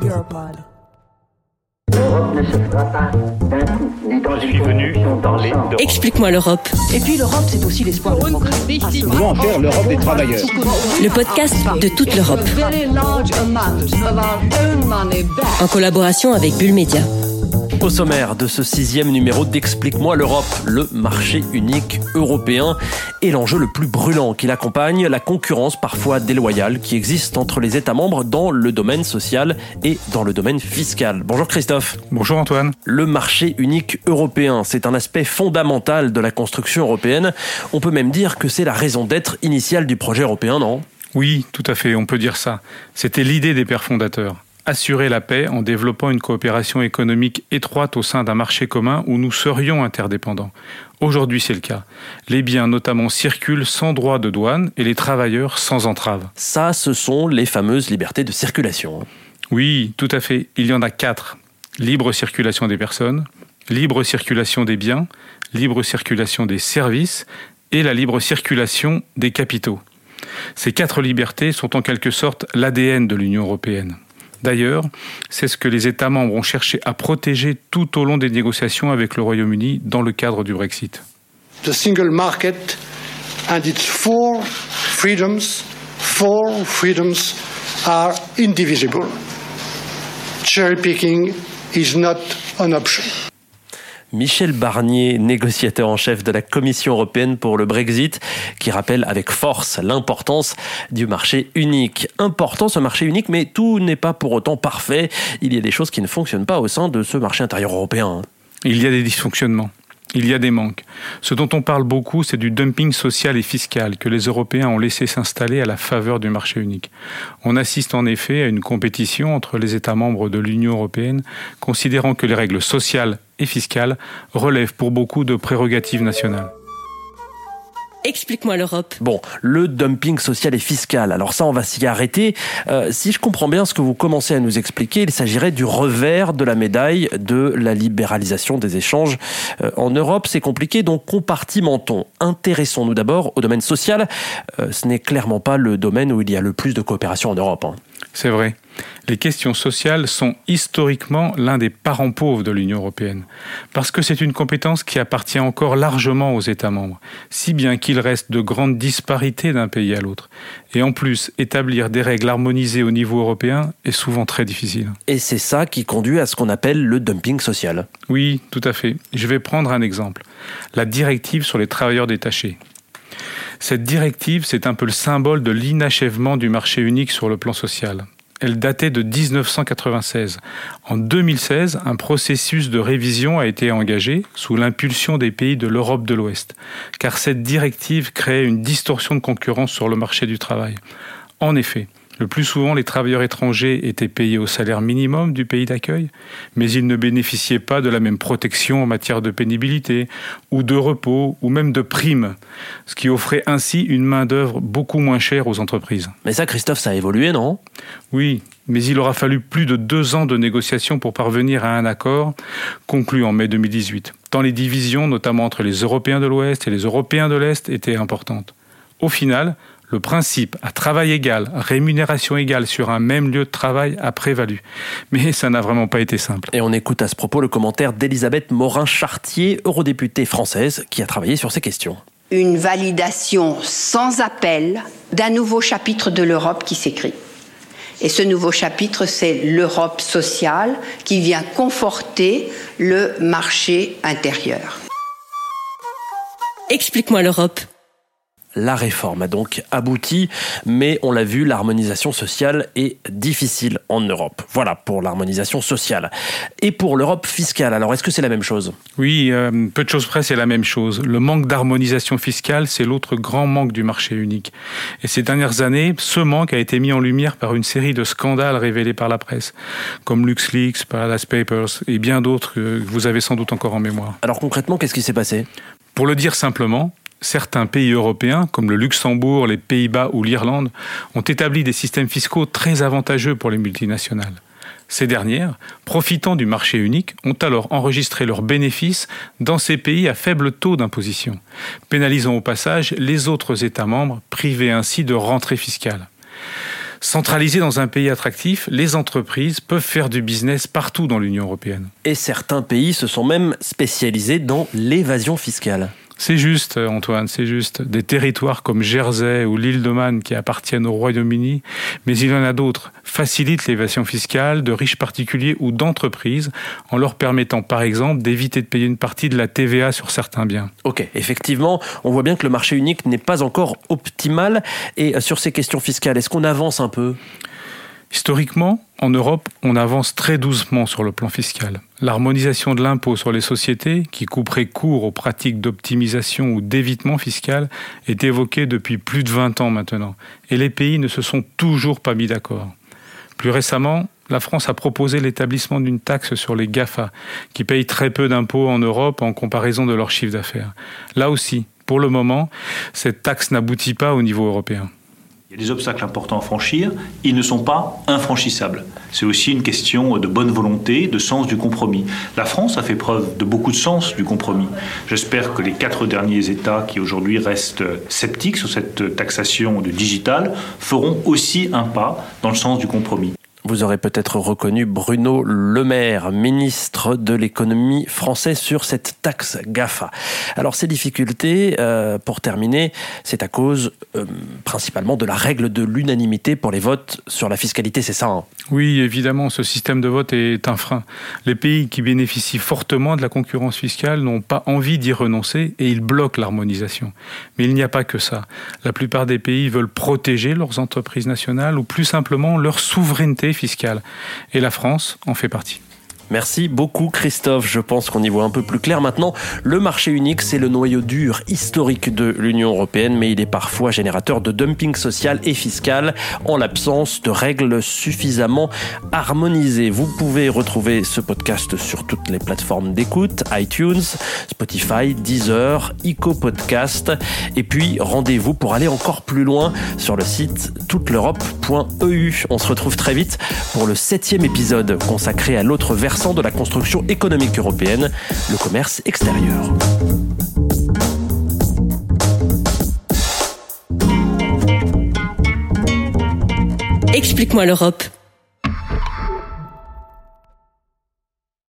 Europod. L'Europe ne se fera pas d'un coup, ni dans Je une suis venu convention parler d'ensemble. d'Europe. Explique-moi l'Europe, Et puis l'Europe, c'est aussi l'espoir de progrès. Comment faire l'Europe des travailleurs le podcast de toute l'Europe, en collaboration avec Bull Media. Au sommaire de ce sixième numéro d'Explique-moi l'Europe, le marché unique européen et l'enjeu le plus brûlant qui l'accompagne, la concurrence parfois déloyale qui existe entre les États membres dans le domaine social et dans le domaine fiscal. Bonjour Christophe. Bonjour Antoine. Le marché unique européen, c'est un aspect fondamental de la construction européenne. On peut même dire que c'est la raison d'être initiale du projet européen, non? Oui, tout à fait, on peut dire ça. C'était l'idée des pères fondateurs. Assurer la paix en développant une coopération économique étroite au sein d'un marché commun où nous serions interdépendants. Aujourd'hui, c'est le cas. Les biens notamment circulent sans droit de douane et les travailleurs sans entrave. Ça, ce sont les fameuses libertés de circulation. Oui, tout à fait. Il y en a quatre. Libre circulation des personnes, libre circulation des biens, libre circulation des services et la libre circulation des capitaux. Ces quatre libertés sont en quelque sorte l'ADN de l'Union européenne. D'ailleurs, c'est ce que les États membres ont cherché à protéger tout au long des négociations avec le Royaume-Uni dans le cadre du Brexit. the single market and its four freedoms, four freedoms are indivisible. Cherry picking is not an option. Michel Barnier, négociateur en chef de la Commission européenne pour le Brexit, qui rappelle avec force l'importance du marché unique. Important ce marché unique, mais tout n'est pas pour autant parfait. Il y a des choses qui ne fonctionnent pas au sein de ce marché intérieur européen. Il y a des dysfonctionnements. Il y a des manques. Ce dont on parle beaucoup, c'est du dumping social et fiscal que les Européens ont laissé s'installer à la faveur du marché unique. On assiste en effet à une compétition entre les États membres de l'Union européenne, considérant que les règles sociales et fiscales relèvent pour beaucoup de prérogatives nationales. Explique-moi l'Europe. Bon, le dumping social et fiscal. Alors ça, on va s'y arrêter. Euh, si je comprends bien ce que vous commencez à nous expliquer, il s'agirait du revers de la médaille de la libéralisation des échanges euh, en Europe. C'est compliqué, donc compartimentons. Intéressons-nous d'abord au domaine social. Euh, ce n'est clairement pas le domaine où il y a le plus de coopération en Europe. hein. C'est vrai. Les questions sociales sont historiquement l'un des parents pauvres de l'Union européenne, parce que c'est une compétence qui appartient encore largement aux États membres, si bien qu'il reste de grandes disparités d'un pays à l'autre. Et en plus, établir des règles harmonisées au niveau européen est souvent très difficile. Et c'est ça qui conduit à ce qu'on appelle le dumping social. Oui, tout à fait. Je vais prendre un exemple. La directive sur les travailleurs détachés. Cette directive, c'est un peu le symbole de l'inachèvement du marché unique sur le plan social. Elle datait de 1996. En 2016, un processus de révision a été engagé sous l'impulsion des pays de l'Europe de l'Ouest, car cette directive créait une distorsion de concurrence sur le marché du travail. En effet, le plus souvent, les travailleurs étrangers étaient payés au salaire minimum du pays d'accueil, mais ils ne bénéficiaient pas de la même protection en matière de pénibilité, ou de repos, ou même de primes, ce qui offrait ainsi une main-d'œuvre beaucoup moins chère aux entreprises. Mais ça, Christophe, ça a évolué, non? Oui, mais il aura fallu plus de deux ans de négociations pour parvenir à un accord conclu en mai 2018, tant les divisions, notamment entre les Européens de l'Ouest et les Européens de l'Est, étaient importantes. Au final, le principe à travail égal, rémunération égale sur un même lieu de travail a prévalu. Mais ça n'a vraiment pas été simple. Et on écoute à ce propos le commentaire d'Elisabeth Morin-Chartier, eurodéputée française, qui a travaillé sur ces questions. une validation sans appel d'un nouveau chapitre de l'Europe qui s'écrit. Et ce nouveau chapitre, c'est l'Europe sociale qui vient conforter le marché intérieur. Explique-moi l'Europe. La réforme a donc abouti, mais on l'a vu, l'harmonisation sociale est difficile en Europe. Voilà pour l'harmonisation sociale. Et pour l'Europe fiscale, alors est-ce que c'est la même chose? Oui, euh, peu de choses près, c'est la même chose. Le manque d'harmonisation fiscale, c'est l'autre grand manque du marché unique. Et ces dernières années, ce manque a été mis en lumière par une série de scandales révélés par la presse, comme LuxLeaks, Paradise Papers et bien d'autres que vous avez sans doute encore en mémoire. Alors concrètement, qu'est-ce qui s'est passé? Pour le dire simplement, certains pays européens, comme le Luxembourg, les Pays-Bas ou l'Irlande, ont établi des systèmes fiscaux très avantageux pour les multinationales. Ces dernières, profitant du marché unique, ont alors enregistré leurs bénéfices dans ces pays à faible taux d'imposition, pénalisant au passage les autres États membres, privés ainsi de rentrée fiscale. Centralisées dans un pays attractif, les entreprises peuvent faire du business partout dans l'Union européenne. Et certains pays se sont même spécialisés dans l'évasion fiscale. C'est juste, Antoine, c'est juste. Des territoires comme Jersey ou l'île de Man qui appartiennent au Royaume-Uni, mais il y en a d'autres, facilitent l'évasion fiscale de riches particuliers ou d'entreprises en leur permettant par exemple d'éviter de payer une partie de la TVA sur certains biens. Ok, effectivement, on voit bien que le marché unique n'est pas encore optimal. Et sur ces questions fiscales, est-ce qu'on avance un peu? Historiquement, en Europe, on avance très doucement sur le plan fiscal. L'harmonisation de l'impôt sur les sociétés, qui couperait court aux pratiques d'optimisation ou d'évitement fiscal, est évoquée depuis plus de 20 ans maintenant, et les pays ne se sont toujours pas mis d'accord. Plus récemment, la France a proposé l'établissement d'une taxe sur les GAFA, qui payent très peu d'impôts en Europe en comparaison de leur chiffre d'affaires. Là aussi, pour le moment, cette taxe n'aboutit pas au niveau européen. Il y a des obstacles importants à franchir, ils ne sont pas infranchissables. C'est aussi une question de bonne volonté, de sens du compromis. La France a fait preuve de beaucoup de sens du compromis. J'espère que les quatre derniers États qui aujourd'hui restent sceptiques sur cette taxation du digital feront aussi un pas dans le sens du compromis. Vous aurez peut-être reconnu Bruno Le Maire, ministre de l'économie français sur cette taxe GAFA. Alors ces difficultés, euh, pour terminer, c'est à cause euh, principalement de la règle de l'unanimité pour les votes sur la fiscalité, c'est ça hein? Oui, évidemment, ce système de vote est un frein. Les pays qui bénéficient fortement de la concurrence fiscale n'ont pas envie d'y renoncer et ils bloquent l'harmonisation. Mais il n'y a pas que ça. La plupart des pays veulent protéger leurs entreprises nationales ou plus simplement leur souveraineté fiscale. Et la France en fait partie. Merci beaucoup Christophe, je pense qu'on y voit un peu plus clair maintenant. Le marché unique, c'est le noyau dur historique de l'Union européenne, mais il est parfois générateur de dumping social et fiscal en l'absence de règles suffisamment harmonisées. Vous pouvez retrouver ce podcast sur toutes les plateformes d'écoute, iTunes, Spotify, Deezer, Eco Podcast. Et puis rendez-vous pour aller encore plus loin sur le site touteleurope.eu. On se retrouve très vite pour le septième épisode consacré à l'autre de la construction économique européenne, le commerce extérieur. Explique-moi l'Europe